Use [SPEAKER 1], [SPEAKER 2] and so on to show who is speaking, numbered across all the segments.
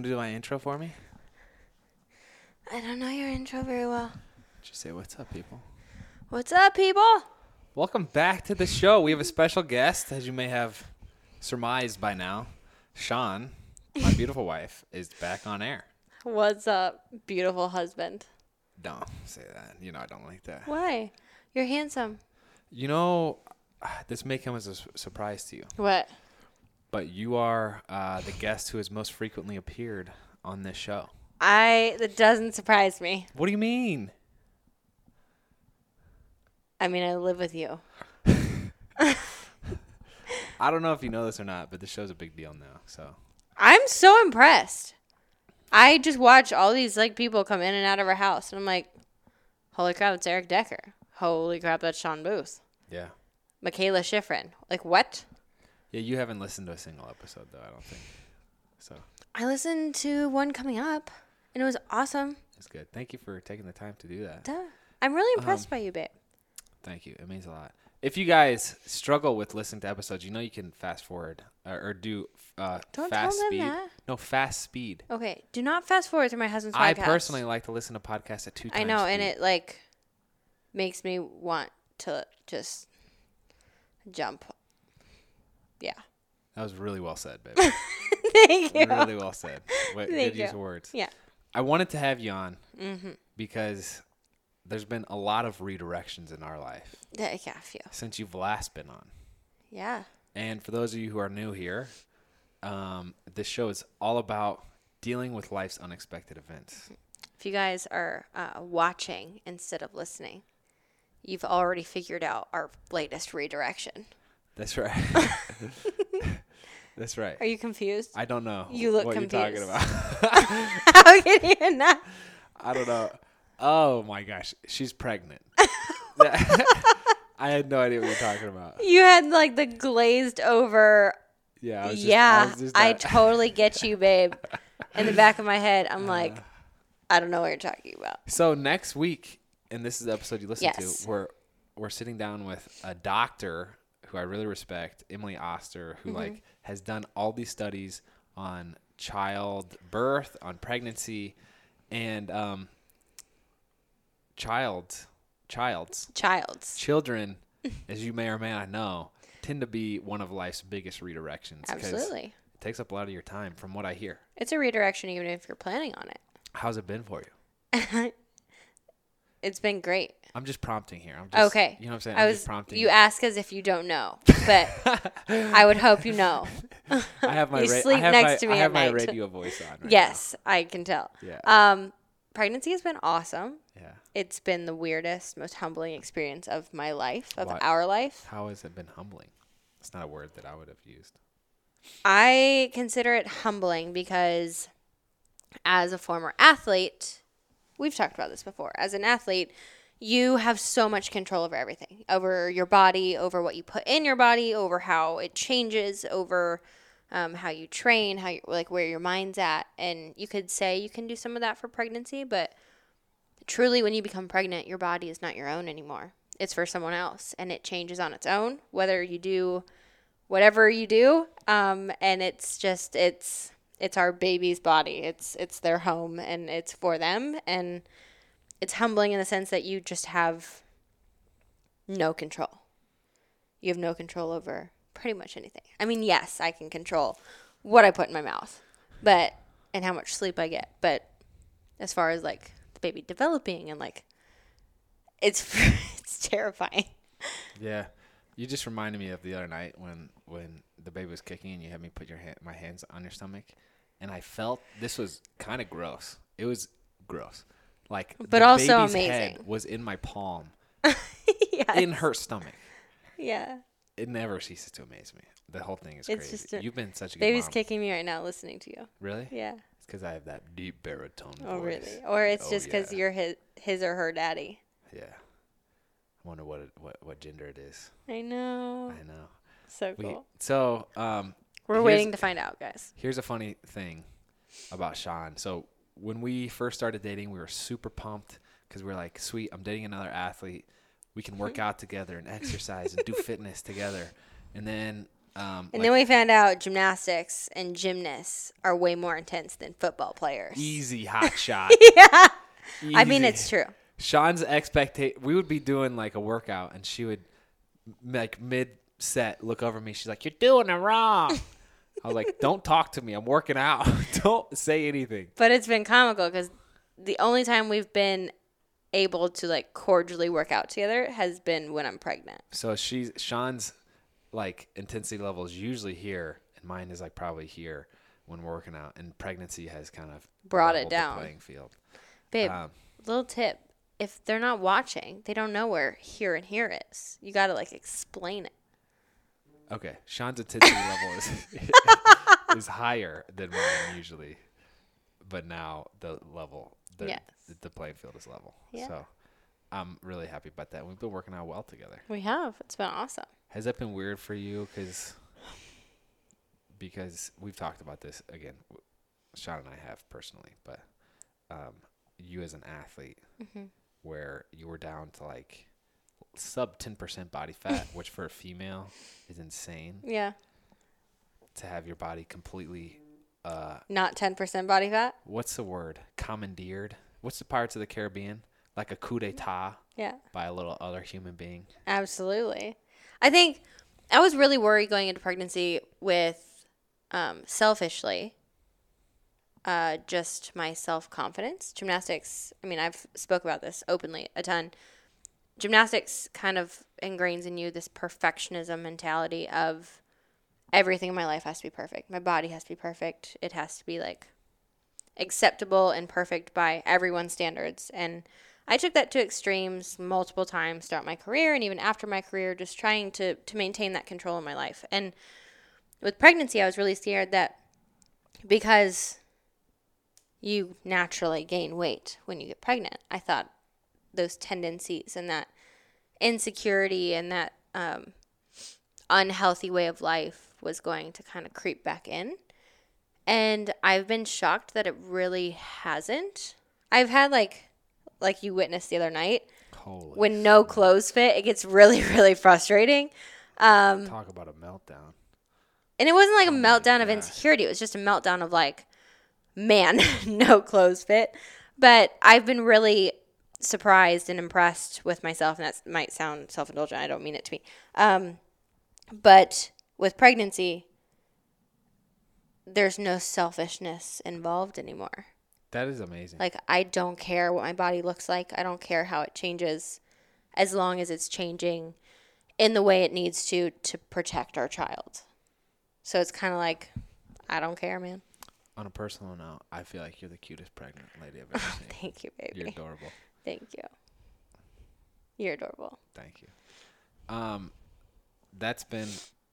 [SPEAKER 1] want to do my intro for me?
[SPEAKER 2] I don't know your intro very well.
[SPEAKER 1] Just say what's up, people.
[SPEAKER 2] What's up, people?
[SPEAKER 1] Welcome back to the show. We have a special guest, as you may have surmised by now. Shawn, my beautiful wife, is back on air.
[SPEAKER 2] What's up, beautiful husband?
[SPEAKER 1] Don't say that. You know I don't like that.
[SPEAKER 2] Why? You're handsome.
[SPEAKER 1] You know, this may come as a su- surprise to you,
[SPEAKER 2] What?
[SPEAKER 1] But you are uh, the guest who has most frequently appeared on this show.
[SPEAKER 2] I that doesn't surprise me.
[SPEAKER 1] What do you mean?
[SPEAKER 2] I mean, I live with you.
[SPEAKER 1] I don't know if you know this or not, but the show's a big deal now. So
[SPEAKER 2] I'm so impressed. I just watch all these like people come in and out of our house, and I'm like, holy crap, it's Eric Decker. Holy crap, that's Sean Booth.
[SPEAKER 1] yeah,
[SPEAKER 2] Mikaela Shiffrin. Like what?
[SPEAKER 1] Yeah. You haven't listened to a single episode though. I don't think. So
[SPEAKER 2] I listened to one coming up, and it was awesome.
[SPEAKER 1] it's good. Thank you for taking the time to do that.
[SPEAKER 2] Duh. I'm really
[SPEAKER 1] Um,
[SPEAKER 2] impressed by you, babe.
[SPEAKER 1] Thank you. It means a lot. If you guys struggle with listening to episodes, you know you can fast forward or, or do uh,
[SPEAKER 2] Don't tell
[SPEAKER 1] fast
[SPEAKER 2] them
[SPEAKER 1] speed.
[SPEAKER 2] that.
[SPEAKER 1] No, fast speed.
[SPEAKER 2] Okay, do not fast forward through my husband's podcast.
[SPEAKER 1] I personally like to listen to podcasts at two times.
[SPEAKER 2] I know, and it like makes me want to just jump. Yeah.
[SPEAKER 1] that was really well said, babe.
[SPEAKER 2] Thank you.
[SPEAKER 1] really well said. Wait,
[SPEAKER 2] Thank
[SPEAKER 1] good use
[SPEAKER 2] you.
[SPEAKER 1] of words.
[SPEAKER 2] Yeah.
[SPEAKER 1] I wanted to have you on
[SPEAKER 2] Mm-hmm.
[SPEAKER 1] because there's been a lot of redirections in our life
[SPEAKER 2] Yeah, yeah, a few.
[SPEAKER 1] since you've last been on.
[SPEAKER 2] Yeah.
[SPEAKER 1] And for those of you who are new here, um, this show is all about dealing with life's unexpected events.
[SPEAKER 2] If you guys are uh, watching instead of listening, you've already figured out our latest redirection.
[SPEAKER 1] That's right. That's right.
[SPEAKER 2] Are you confused?
[SPEAKER 1] I don't know
[SPEAKER 2] You look
[SPEAKER 1] what you're talking about.
[SPEAKER 2] How can you not?
[SPEAKER 1] I don't know. Oh my gosh, she's pregnant. I had no idea what you're talking about.
[SPEAKER 2] You had like the glazed over.
[SPEAKER 1] Yeah, I was just,
[SPEAKER 2] yeah,
[SPEAKER 1] just
[SPEAKER 2] I totally get you, babe. In the back of my head, I'm uh-huh. like, I don't know what you're talking about.
[SPEAKER 1] So next week, and this is the episode you listen
[SPEAKER 2] Yes.
[SPEAKER 1] to, we're we're sitting down with a doctor who I really respect, Emily Oster,
[SPEAKER 2] Mm-hmm.
[SPEAKER 1] who like has done all these studies on child birth, on pregnancy, and um, child, child's
[SPEAKER 2] Childs.
[SPEAKER 1] children, as you may or may not know, tend to be one of life's biggest redirections.
[SPEAKER 2] Absolutely.
[SPEAKER 1] It takes up a lot of your time, from what I hear.
[SPEAKER 2] It's a redirection even if you're planning on it.
[SPEAKER 1] How's it been for you?
[SPEAKER 2] it's been great.
[SPEAKER 1] I'm just prompting here. I'm just,
[SPEAKER 2] Okay.
[SPEAKER 1] You know what I'm saying?
[SPEAKER 2] I
[SPEAKER 1] I'm
[SPEAKER 2] was
[SPEAKER 1] just prompting.
[SPEAKER 2] you ask as if you don't know, but I would hope you know.
[SPEAKER 1] I have my
[SPEAKER 2] You
[SPEAKER 1] ra-
[SPEAKER 2] sleep next
[SPEAKER 1] my,
[SPEAKER 2] to me
[SPEAKER 1] I have
[SPEAKER 2] at
[SPEAKER 1] my
[SPEAKER 2] night.
[SPEAKER 1] radio voice on. Right
[SPEAKER 2] yes, I can tell.
[SPEAKER 1] Yeah.
[SPEAKER 2] Um, pregnancy has been awesome.
[SPEAKER 1] Yeah.
[SPEAKER 2] It's been the weirdest, most humbling experience of my life, of
[SPEAKER 1] Why-
[SPEAKER 2] our life.
[SPEAKER 1] How has it been humbling? It's not a word that I would have used.
[SPEAKER 2] I consider it humbling because as a former athlete, we've talked about this before. As an athlete, you have so much control over everything over your body, over what you put in your body, over how it changes, over um, how you train, how you, like where your mind's at. And you could say you can do some of that for pregnancy, but truly, when you become pregnant, your body is not your own anymore. It's for someone else, and it changes on its own. Whether you do whatever you do, um, and it's just it's it's our baby's body. It's it's their home, and it's for them, and it's humbling in the sense that you just have no control. You have no control over pretty much anything. I mean, yes, I can control what I put in my mouth, but and how much sleep I get. But as far as like the baby developing and like, it's it's terrifying.
[SPEAKER 1] Yeah. You just reminded me of the other night when when the baby was kicking and you had me put your hand, my hands on your stomach, and I felt this was kind of gross. It was gross, like
[SPEAKER 2] But
[SPEAKER 1] the
[SPEAKER 2] also
[SPEAKER 1] baby's head
[SPEAKER 2] amazing.
[SPEAKER 1] was in my palm,
[SPEAKER 2] yeah,
[SPEAKER 1] in her stomach.
[SPEAKER 2] yeah.
[SPEAKER 1] It never ceases to amaze me. The whole thing is
[SPEAKER 2] It's
[SPEAKER 1] crazy.
[SPEAKER 2] just a-
[SPEAKER 1] You've been such a good
[SPEAKER 2] Baby's kicking me right now listening to you.
[SPEAKER 1] Really?
[SPEAKER 2] Yeah.
[SPEAKER 1] It's because I have that deep baritone
[SPEAKER 2] Oh,
[SPEAKER 1] voice.
[SPEAKER 2] really? Or it's
[SPEAKER 1] Oh,
[SPEAKER 2] just because
[SPEAKER 1] yeah.
[SPEAKER 2] you're his, his or her daddy.
[SPEAKER 1] Yeah. I wonder what it, what what gender it is.
[SPEAKER 2] I know.
[SPEAKER 1] I know.
[SPEAKER 2] So
[SPEAKER 1] We
[SPEAKER 2] cool.
[SPEAKER 1] so um
[SPEAKER 2] We're waiting to find out, guys.
[SPEAKER 1] Here's a funny thing about Shawn. So when we first started dating, we were super pumped because we were like, "Sweet, I'm dating another athlete. We can work out together and exercise and do fitness together." And then Um,
[SPEAKER 2] And
[SPEAKER 1] like
[SPEAKER 2] then we found out gymnastics and gymnasts are way more intense than football players.
[SPEAKER 1] easy hot shot.
[SPEAKER 2] yeah. I mean, it's true.
[SPEAKER 1] Shawn's expectation. We would be doing like a workout, and she would like mid set look over me. She's like, "You're doing it wrong." I was like, "Don't talk to me. I'm working out. Don't say anything."
[SPEAKER 2] But it's been comical because the only time we've been able to like cordially work out together has been when I'm pregnant.
[SPEAKER 1] So she's Shawn's like intensity level is usually here, and mine is like probably here when we're working out. And pregnancy has kind of
[SPEAKER 2] Brought it down.
[SPEAKER 1] playing field.
[SPEAKER 2] Babe,
[SPEAKER 1] Um,
[SPEAKER 2] little tip. If they're not watching, they don't know where here and here is. You got to like explain it.
[SPEAKER 1] Okay, Shawn's intensity level is is higher than mine usually, but now the level, the,
[SPEAKER 2] Yes.
[SPEAKER 1] the playing field is level.
[SPEAKER 2] Yeah.
[SPEAKER 1] So I'm really happy about that. We've been working out well together.
[SPEAKER 2] We have. It's been awesome.
[SPEAKER 1] Has that been weird for you? Because because we've talked about this again. Shawn and I have personally, but um, you as an athlete,
[SPEAKER 2] Mm-hmm.
[SPEAKER 1] where you were down to like sub ten percent body fat, which for a female is insane
[SPEAKER 2] Yeah.
[SPEAKER 1] to have your body completely uh
[SPEAKER 2] Not 10% body fat.
[SPEAKER 1] what's the word commandeered what's the pirates of the caribbean like a coup d'etat
[SPEAKER 2] Yeah.
[SPEAKER 1] by a little other human being
[SPEAKER 2] Absolutely. I think I was really worried going into pregnancy with um, selfishly uh, just my self confidence. Gymnastics, I mean, I've spoke about this openly a ton. Gymnastics kind of ingrains in you this perfectionism mentality of everything in my life has to be perfect. My body has to be perfect. It has to be like acceptable and perfect by everyone's standards. And I took that to extremes multiple times throughout my career and even after my career, just trying to, to maintain that control in my life. And with pregnancy, I was really scared that because you naturally gain weight when you get pregnant, I thought those tendencies and that insecurity and that um, unhealthy way of life was going to kind of creep back in. And I've been shocked that it really hasn't. I've had like like you witnessed the other night
[SPEAKER 1] holy
[SPEAKER 2] when no clothes fit, it gets really really frustrating. Um,
[SPEAKER 1] talk about a meltdown
[SPEAKER 2] and it wasn't like a
[SPEAKER 1] Oh my
[SPEAKER 2] meltdown of insecurity. It was just a meltdown of like, man, no clothes fit. But I've been really surprised and impressed with myself, and that might sound self indulgent. I don't mean it to be. Um, but with pregnancy, there's no selfishness involved anymore.
[SPEAKER 1] that is amazing
[SPEAKER 2] Like, I don't care what my body looks like, I don't care how it changes, as long as it's changing in the way it needs to to protect our child. So it's kind of like, I don't care, man.
[SPEAKER 1] on a personal note i feel like you're the cutest pregnant lady i've ever seen
[SPEAKER 2] Thank you, baby.
[SPEAKER 1] you're adorable
[SPEAKER 2] Thank you. You're adorable.
[SPEAKER 1] thank you um that's been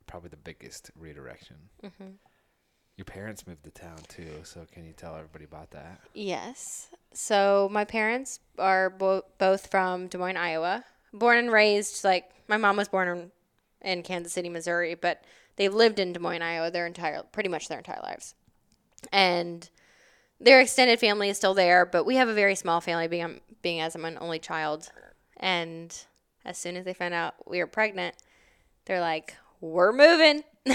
[SPEAKER 1] probably the biggest redirection
[SPEAKER 2] Mm-hmm.
[SPEAKER 1] your parents moved to town too so can you tell everybody about that
[SPEAKER 2] Yes. So my parents are bo- both from Des Moines, Iowa. Born and raised, like my mom was born in, in Kansas City, Missouri, but they've lived in Des Moines, Iowa their entire, pretty much their entire lives. And their extended family is still there, but we have a very small family, being being as I'm an only child. And as soon as they found out we were pregnant, they're like, "We're moving."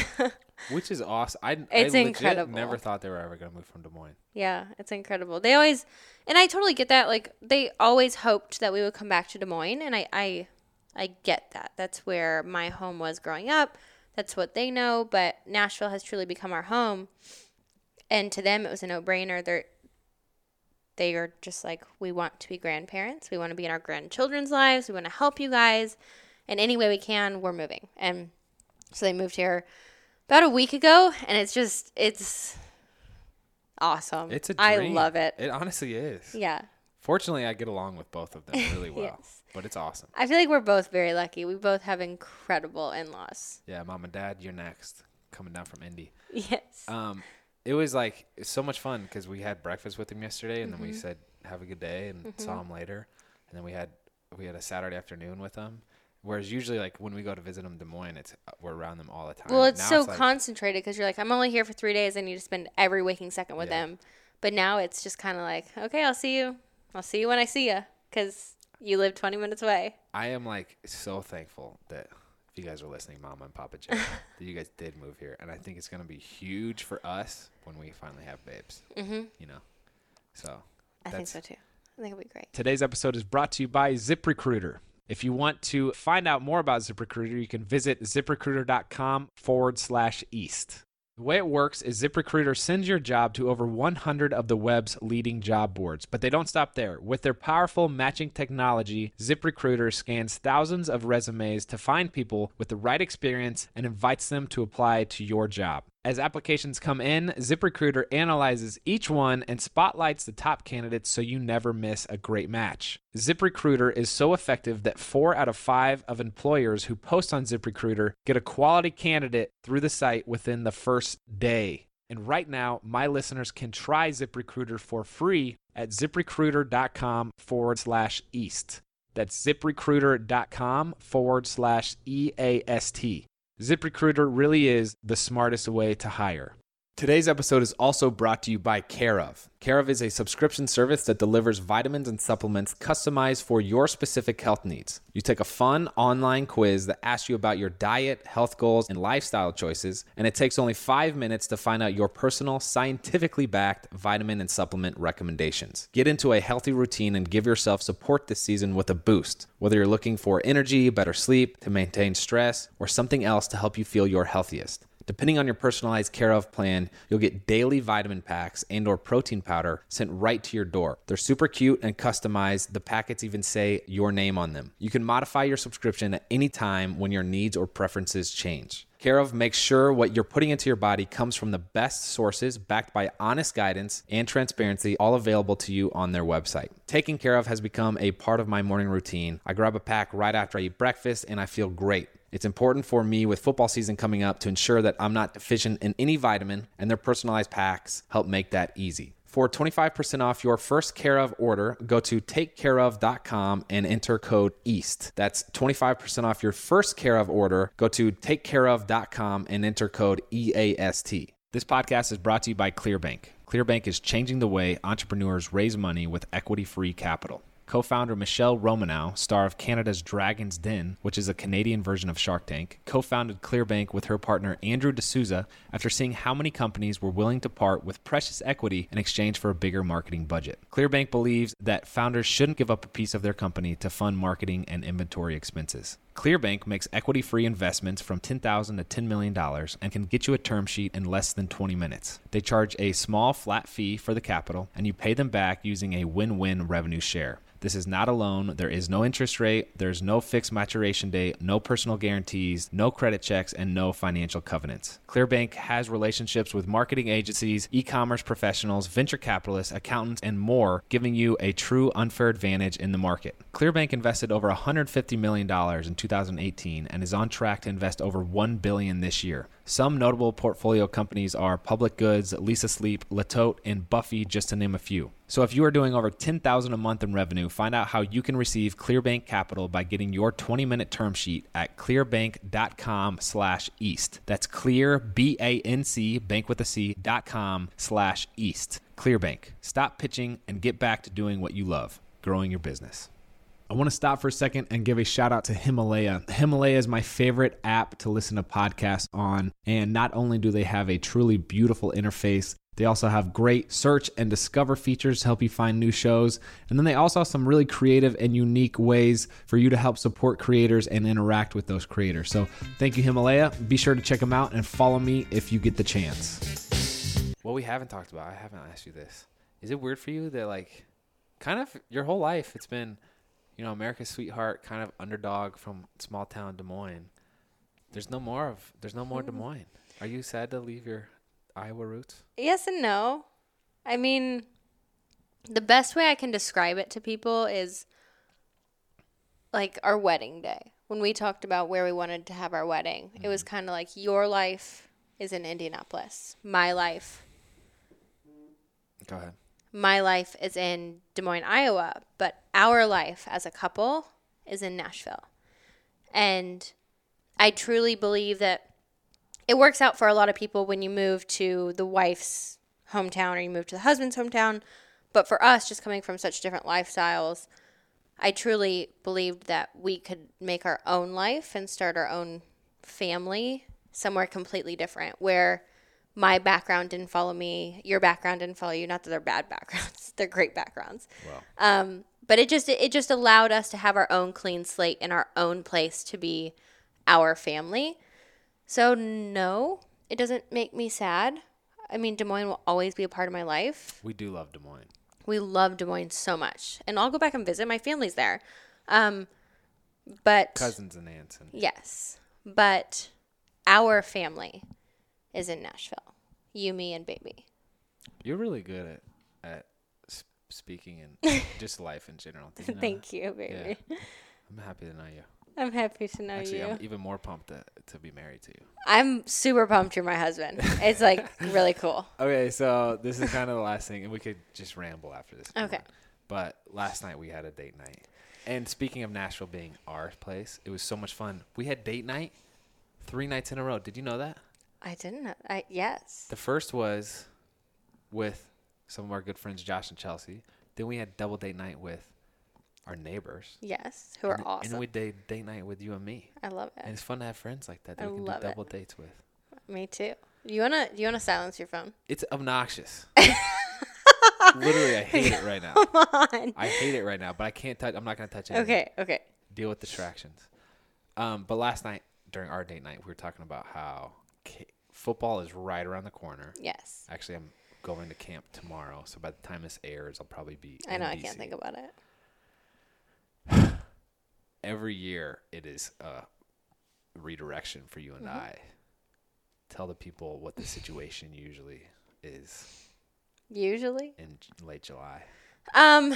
[SPEAKER 1] which is awesome i,
[SPEAKER 2] It's
[SPEAKER 1] I
[SPEAKER 2] incredible.
[SPEAKER 1] never thought they were ever going to move from des moines
[SPEAKER 2] Yeah, it's incredible. They always, and I totally get that. Like they always hoped that we would come back to Des Moines, and I, I, I get that. That's where my home was growing up. That's what they know. But Nashville has truly become our home, and to them it was a no-brainer. They're, they are just like we want to be grandparents. We want to be in our grandchildren's lives. We want to help you guys in any way we can. We're moving, and so they moved here about a week ago, and it's just it's awesome.
[SPEAKER 1] it's a
[SPEAKER 2] I
[SPEAKER 1] dream.
[SPEAKER 2] i love it.
[SPEAKER 1] it honestly is
[SPEAKER 2] Yeah.
[SPEAKER 1] fortunately i get along with both of them really well
[SPEAKER 2] Yes.
[SPEAKER 1] but it's awesome
[SPEAKER 2] I feel like we're both very lucky. We both have incredible in-laws.
[SPEAKER 1] yeah mom and dad you're next coming down from indy
[SPEAKER 2] Yes.
[SPEAKER 1] um it was like it's so much fun because we had breakfast with him yesterday and
[SPEAKER 2] Mm-hmm.
[SPEAKER 1] then we said have a good day and saw him later and then we had we had a saturday afternoon with them whereas usually like when we go to visit them in des moines it's uh, we're around them all the time
[SPEAKER 2] well, it's
[SPEAKER 1] Now
[SPEAKER 2] so
[SPEAKER 1] like,
[SPEAKER 2] concentrated because you're like, I'm only here for three days. I need to spend every waking second with
[SPEAKER 1] Yeah.
[SPEAKER 2] them. But now it's just kind of like, okay, I'll see you. I'll see you when I see you because you live 20 minutes away.
[SPEAKER 1] i am like so thankful that
[SPEAKER 3] if you guys are listening, Mama and Papa Jay, that you guys did move here, and I think it's gonna be huge for us when we finally have babes.
[SPEAKER 2] Mm-hmm.
[SPEAKER 3] You know, so
[SPEAKER 2] I think so too. I think it'll be great.
[SPEAKER 1] Today's episode is brought to you by ZipRecruiter. If you want to find out more about ZipRecruiter, you can visit ziprecruiter.com forward slash east. The way it works is ZipRecruiter sends your job to over 100 of the web's leading job boards, but they don't stop there. With their powerful matching technology, ZipRecruiter scans thousands of resumes to find people with the right experience and invites them to apply to your job. As applications come in, ZipRecruiter analyzes each one and spotlights the top candidates so you never miss a great match. ZipRecruiter is so effective that four out of five of employers who post on ZipRecruiter get a quality candidate through the site within the first day. And right now, my listeners can try ZipRecruiter for free at ziprecruiter.com forward slash east. That's ziprecruiter.com forward slash EAST. ZipRecruiter really is the smartest way to hire.
[SPEAKER 3] Today's episode is also brought to you by Care of. Care of is a subscription service that delivers vitamins and supplements customized for your specific health needs. You take a fun online quiz that asks you about your diet, health goals, and lifestyle choices, and it takes only five minutes to find out your personal, scientifically backed vitamin and supplement recommendations. Get into a healthy routine and give yourself support this season with a boost. Whether you're looking for energy, better sleep, to maintain stress, or something else to help you feel your healthiest. Depending on your personalized care of plan, you'll get daily vitamin packs and or protein powder sent right to your door. They're super cute and customized. The packets even say your name on them. You can modify your subscription at any time when your needs or preferences change. Care of makes sure what you're putting into your body comes from the best sources, backed by honest guidance and transparency, all available to you on their website. Taking care of has become a part of my morning routine. I grab a pack right after I eat breakfast and I feel great. It's important for me with football season coming up to ensure that I'm not deficient in any vitamin, and their personalized packs help make that easy. For 25% off your first Care of order, go to takecareof.com and enter code EAST. That's 25% off your first Care of order. Go to takecareof.com and enter code EAST.
[SPEAKER 1] This podcast is brought to you by Clearbanc. Clearbanc is changing the way entrepreneurs raise money with equity free capital. Co founder Michelle Romanow, star of Canada's Dragon's Den, which is a Canadian version of Shark Tank, co founded Clearbanc with her partner Andrew D'Souza after seeing how many companies were willing to part with precious equity in exchange for a bigger marketing budget. Clearbanc believes that founders shouldn't give up a piece of their company to fund marketing and inventory expenses. Clearbanc makes equity free investments from 10,000 to $10 million and can get you a term sheet in less than 20 minutes. They charge a small flat fee for the capital, and you pay them back using a win win revenue share. This is not a loan. There is no interest rate. There's no fixed maturation date, no personal guarantees, no credit checks, and no financial covenants. Clearbanc has relationships with marketing agencies, e commerce professionals, venture capitalists, accountants, and more, giving you a true unfair advantage in the market. Clearbanc invested over $150 million in 2018 and is on track to invest over 1 billion this year. Some notable portfolio companies are Public Goods, Leesa Sleep, Le Tote, and Buffy, just to name a few. So if you are doing over 10000 a month in revenue, find out how you can receive Clearbanc Capital by getting your 20-minute term sheet at clearbanc.com slash east. That's clear, B-A-N-C, bank with a C, dot com slash east. Clearbanc. Stop pitching and get back to doing what you love, growing your business. I want to stop for a second and give a shout out to Himalaya. Himalaya is my favorite app to listen to podcasts on. And not only do they have a truly beautiful interface, they also have great search and discover features to help you find new shows. And then they also have some really creative and unique ways for you to help support creators and interact with those creators. So thank you, Himalaya. Be sure to check them out and follow me if you get the chance.
[SPEAKER 3] What we haven't talked about, I haven't asked you this. Is it weird for you that like kind of your whole life it's been, you know, America's sweetheart, kind of underdog from small town Des Moines. There's no more of there's no more Des mm-hmm. Moines. Are you sad to leave your Iowa roots?
[SPEAKER 2] Yes and no. I mean, the best way I can describe it to people is like our wedding day. When we talked about where we wanted to have our wedding, it was mm-hmm. kind of like your life is in Indianapolis. My life,
[SPEAKER 3] Go ahead.
[SPEAKER 2] My life is in Des Moines, Iowa, but our life as a couple is in Nashville. And I truly believe that it works out for a lot of people when you move to the wife's hometown or you move to the husband's hometown. But for us, just coming from such different lifestyles, I truly believed that we could make our own life and start our own family somewhere completely different where my background didn't follow me, your background didn't follow you. Not that they're bad backgrounds; they're great backgrounds.
[SPEAKER 1] Well,
[SPEAKER 2] Um, but it just it just allowed us to have our own clean slate and our own place to be our family. So no, it doesn't make me sad. I mean, Des Moines will always be a part of my life.
[SPEAKER 1] we do love Des Moines.
[SPEAKER 2] We love Des Moines so much, and I'll go back and visit. My family's there. Um, but
[SPEAKER 1] Cousins and aunts and
[SPEAKER 2] yes, but our family is in Nashville. You, me, and baby.
[SPEAKER 1] you're really good at at s- speaking and just life in general. You know
[SPEAKER 2] Thank
[SPEAKER 1] that?
[SPEAKER 2] you, baby.
[SPEAKER 1] I'm happy to know you.
[SPEAKER 2] I'm happy to know you.
[SPEAKER 1] Actually,
[SPEAKER 2] you.
[SPEAKER 1] I'm even more pumped to, to be married to you.
[SPEAKER 2] I'm super pumped you're my husband. It's like really cool.
[SPEAKER 1] Okay, so this is kind of the last thing, and we could just ramble after this.
[SPEAKER 2] Okay.
[SPEAKER 1] want. But last night we had a date night, and speaking of Nashville being our place, it was so much fun. We had date night three nights in a row. Did you know that?
[SPEAKER 2] I didn't know. I yes.
[SPEAKER 1] The first was with some of our good friends Josh and Chelsea. Then we had double date night with our neighbors.
[SPEAKER 2] Yes. Who are
[SPEAKER 1] and,
[SPEAKER 2] awesome.
[SPEAKER 1] And we did date night with you and me.
[SPEAKER 2] I love it.
[SPEAKER 1] And it's fun to have friends like that that
[SPEAKER 2] I
[SPEAKER 1] we can do
[SPEAKER 2] it.
[SPEAKER 1] double dates with.
[SPEAKER 2] Me too. You wanna do you wanna silence your phone?
[SPEAKER 1] It's obnoxious. Literally, I hate it right now.
[SPEAKER 2] Come on.
[SPEAKER 1] I hate it right now, but I can't touch. I'm not gonna touch it.
[SPEAKER 2] Okay, okay.
[SPEAKER 1] Deal with distractions. Um, but last night during our date night, we were talking about how football is right around the corner.
[SPEAKER 2] Yes.
[SPEAKER 1] Actually, I'm going to camp tomorrow, so by the time this airs, I'll probably be.
[SPEAKER 2] I know I can't think about it.
[SPEAKER 1] Every year, it is a redirection for you and
[SPEAKER 2] Mm-hmm.
[SPEAKER 1] I. Tell the people what the situation usually is
[SPEAKER 2] Usually.
[SPEAKER 1] in late July.
[SPEAKER 2] Um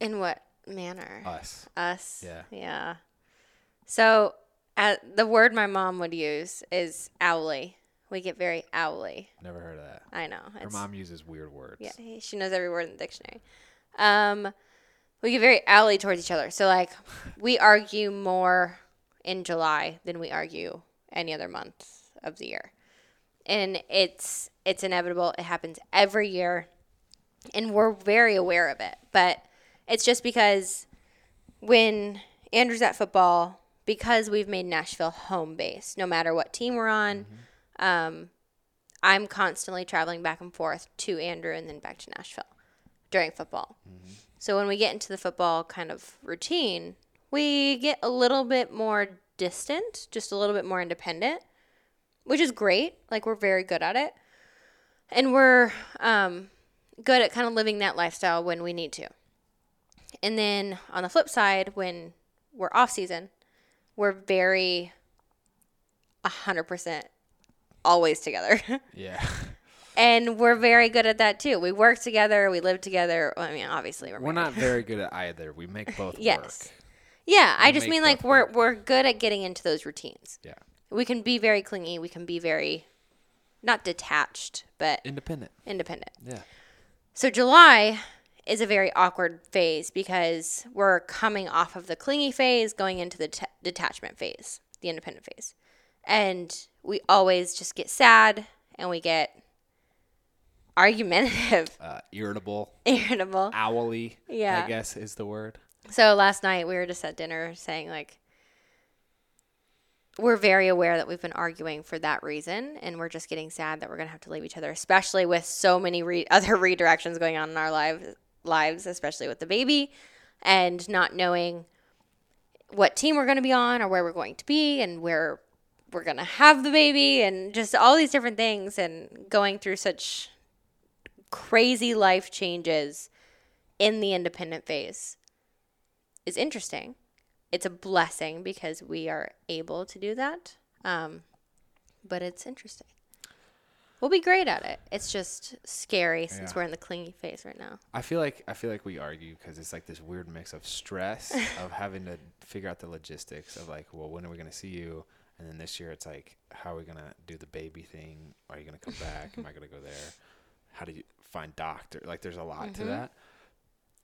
[SPEAKER 2] in what manner?
[SPEAKER 1] Us.
[SPEAKER 2] Us.
[SPEAKER 1] Yeah.
[SPEAKER 2] Yeah. So uh, the word my mom would use is owly. We get very owly.
[SPEAKER 1] Never heard of that.
[SPEAKER 2] I know.
[SPEAKER 1] Her mom uses weird words.
[SPEAKER 2] Yeah, she knows every word in the dictionary. Um, we get very owly towards each other. So like, we argue more in July than we argue any other month of the year, and it's it's inevitable. It happens every year, and we're very aware of it. But it's just because when Andrew's at football, because we've made Nashville home base, no matter what team we're on. Um, I'm constantly traveling back and forth to Andrew and then back to Nashville during football. So when we get into the football kind of routine, we get a little bit more distant, just a little bit more independent, which is great. Like we're very good at it. And we're um, good at kind of living that lifestyle when we need to. And then on the flip side, when we're off season, we're very 100% always together.
[SPEAKER 1] Yeah.
[SPEAKER 2] and we're very good at that too. We work together, we live together. Well, I mean, obviously we're,
[SPEAKER 1] We're not very good at either. We make both
[SPEAKER 2] Yes.
[SPEAKER 1] work.
[SPEAKER 2] Yeah, I just mean like we're
[SPEAKER 1] work.
[SPEAKER 2] we're good at getting into those routines.
[SPEAKER 1] Yeah.
[SPEAKER 2] We can be very clingy, we can be very not detached, but
[SPEAKER 1] Independent.
[SPEAKER 2] independent.
[SPEAKER 1] Yeah.
[SPEAKER 2] So July is a very awkward phase because we're coming off of the clingy phase going into the t- detachment phase, the independent phase. And we always just get sad and we get argumentative,
[SPEAKER 1] Uh, irritable,
[SPEAKER 2] irritable.
[SPEAKER 1] owly.
[SPEAKER 2] Yeah.
[SPEAKER 1] I guess is the word.
[SPEAKER 2] So last night we were just at dinner saying like we're very aware that we've been arguing for that reason and we're just getting sad that we're going to have to leave each other especially with so many re- other redirections going on in our lives lives especially with the baby and not knowing what team we're going to be on or where we're going to be and where we're going to have the baby and just all these different things and going through such crazy life changes in the independent phase is interesting. It's a blessing because we are able to do that. Um, but it's interesting. We'll be great at it. It's just scary since
[SPEAKER 1] Yeah.
[SPEAKER 2] we're in the clingy phase right now.
[SPEAKER 1] I feel like I feel like we argue because it's like this weird mix of stress of having to figure out the logistics of like, well, when are we gonna see you? And then this year it's like, how are we gonna do the baby thing? Are you gonna come back? Am I gonna go there? How do you find doctor? Like, there's a lot to that.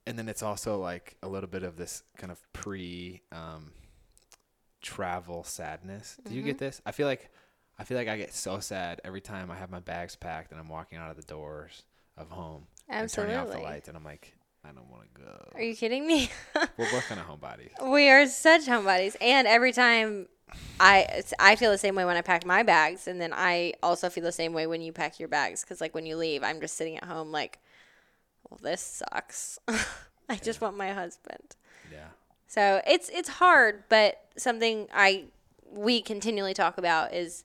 [SPEAKER 1] And then it's also like a little bit of this kind of pre um, travel sadness. Do you get this? I feel like I feel like I get so sad every time I have my bags packed and I'm walking out of the doors of home and turning off the
[SPEAKER 2] Absolutely.
[SPEAKER 1] lights and I'm like I don't want to go.
[SPEAKER 2] Are you kidding me?
[SPEAKER 1] We're both kind of homebodies.
[SPEAKER 2] we are such homebodies, and every time. I I feel the same way when I pack my bags, and then I also feel the same way when you pack your bags. Because like when you leave, I'm just sitting at home like, well, this sucks. I just want my husband.
[SPEAKER 1] Yeah.
[SPEAKER 2] So it's it's hard, but something I we continually talk about is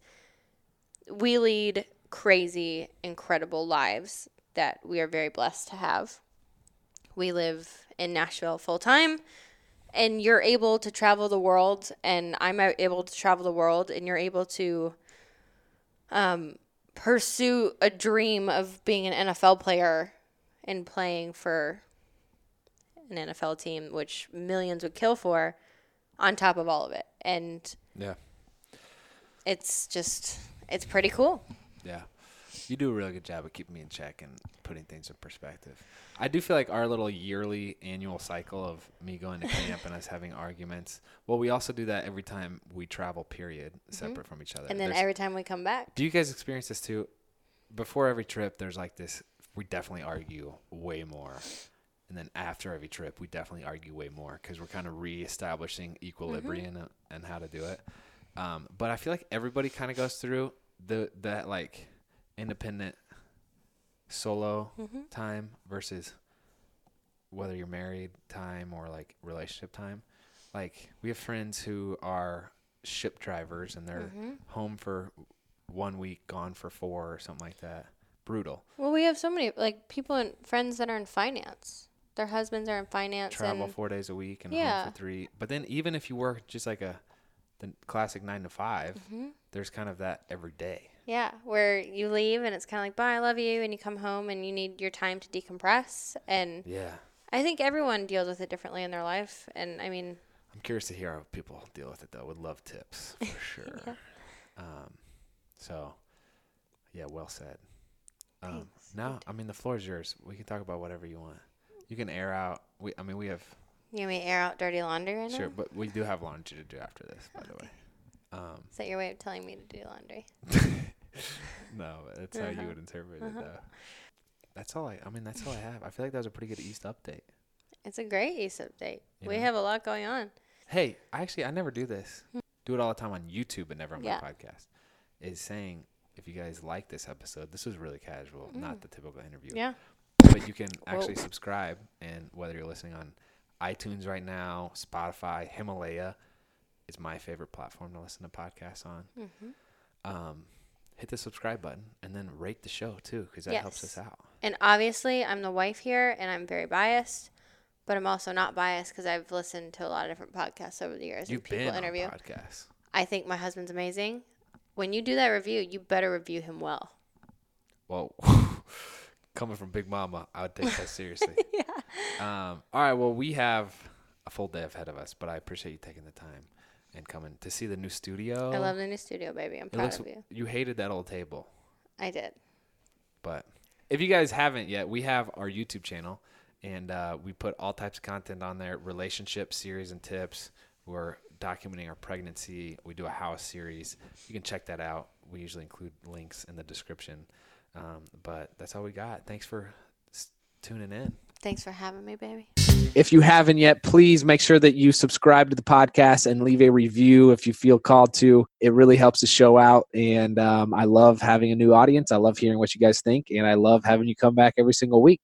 [SPEAKER 2] we lead crazy, incredible lives that we are very blessed to have. We live in Nashville full time, and you're able to travel the world, and I'm able to travel the world, and you're able to um, pursue a dream of being an NFL player and playing for an NFL team, which millions would kill for, on top of all of it. And
[SPEAKER 1] Yeah.
[SPEAKER 2] it's just, it's pretty cool.
[SPEAKER 1] Yeah. You do a really good job of keeping me in check and putting things in perspective. I do feel like our little yearly annual cycle of me going to camp and us having arguments. Well, we also do that every time we travel, period, mm-hmm. separate from each other.
[SPEAKER 2] And then
[SPEAKER 1] There's-
[SPEAKER 2] every time we come back,
[SPEAKER 1] do you guys experience this too? Before every trip, there's like this, we definitely argue way more. And then after every trip, we definitely argue way more because we're kind of reestablishing mm-hmm. equilibrium and, and how to do it. Um, but I feel like everybody kind of goes through the that like independent solo time versus whether you're married time or like relationship time. Like we have friends who are ship drivers and they're home for one week, gone for four or something like that. Brutal.
[SPEAKER 2] well, we have so many like people and friends that are in finance. Their husbands are in finance
[SPEAKER 1] Travel four days a week and
[SPEAKER 2] Yeah.
[SPEAKER 1] home for three. But then even if you work just like a the classic nine to 5
[SPEAKER 2] Mm-hmm.
[SPEAKER 1] there's kind of that every day.
[SPEAKER 2] yeah, where you leave and it's kind of like bye, I love you, and you come home and you need your time to decompress. And
[SPEAKER 1] Yeah.
[SPEAKER 2] I think everyone deals with it differently in their life. And I mean,
[SPEAKER 1] I'm curious to hear how people deal with it though. Would love tips for sure. um, so, yeah, well said. Um, now, I mean, the floor is yours. We can talk about whatever you want. You can air out. We, I mean, we have
[SPEAKER 2] you want may air out dirty laundry right
[SPEAKER 1] sure,
[SPEAKER 2] now.
[SPEAKER 1] but we do have laundry to do after this, by the way. Um,
[SPEAKER 2] Is that your way of telling me to do laundry?
[SPEAKER 1] no, that's how you
[SPEAKER 2] Uh-huh.
[SPEAKER 1] would interpret it, though. That's all I. I mean, that's all I have. I feel like that was a pretty good East update.
[SPEAKER 2] It's a great East update.
[SPEAKER 1] You
[SPEAKER 2] We
[SPEAKER 1] know?
[SPEAKER 2] have a lot going on.
[SPEAKER 1] Hey, actually, I never do this. Do it all the time on YouTube, but never on
[SPEAKER 2] Yeah.
[SPEAKER 1] my podcast. Is saying if you guys like this episode, this was really casual, not the typical interview.
[SPEAKER 2] Mm. Yeah.
[SPEAKER 1] But you can actually subscribe, and whether you're listening on iTunes right now, Spotify, Himalaya is my favorite platform to listen to podcasts on.
[SPEAKER 2] Mm-hmm.
[SPEAKER 1] Um, hit the subscribe button and then rate the show too, because that helps us out.
[SPEAKER 2] And obviously, I'm the wife here, and I'm very biased, but I'm also not biased because I've listened to a lot of different podcasts over the years
[SPEAKER 1] You've
[SPEAKER 2] and people
[SPEAKER 1] been
[SPEAKER 2] interview.
[SPEAKER 1] on podcasts.
[SPEAKER 2] I think my husband's amazing. When you do that review, you better review him well.
[SPEAKER 1] Well, coming from Big Mama, I would take that seriously. yeah. Um, all right. Well, we have a full day ahead of us, but I appreciate you taking the time and coming to see the new studio.
[SPEAKER 2] I love the new studio, baby. I'm
[SPEAKER 1] It
[SPEAKER 2] proud
[SPEAKER 1] looks.
[SPEAKER 2] of you.
[SPEAKER 1] You hated that old table,
[SPEAKER 2] I did.
[SPEAKER 1] but if you guys haven't yet, we have our YouTube channel, and uh, we put all types of content on there: relationship series and tips. We're documenting our pregnancy. We do a house series. You can check that out. We usually include links in the description. Um, but that's all we got. Thanks for tuning in.
[SPEAKER 2] Thanks for having me, baby.
[SPEAKER 4] If you haven't yet, please make sure that you subscribe to the podcast and leave a review if you feel called to. It really helps the show out. And um, I love having a new audience. I love hearing what you guys think. And I love having you come back every single week.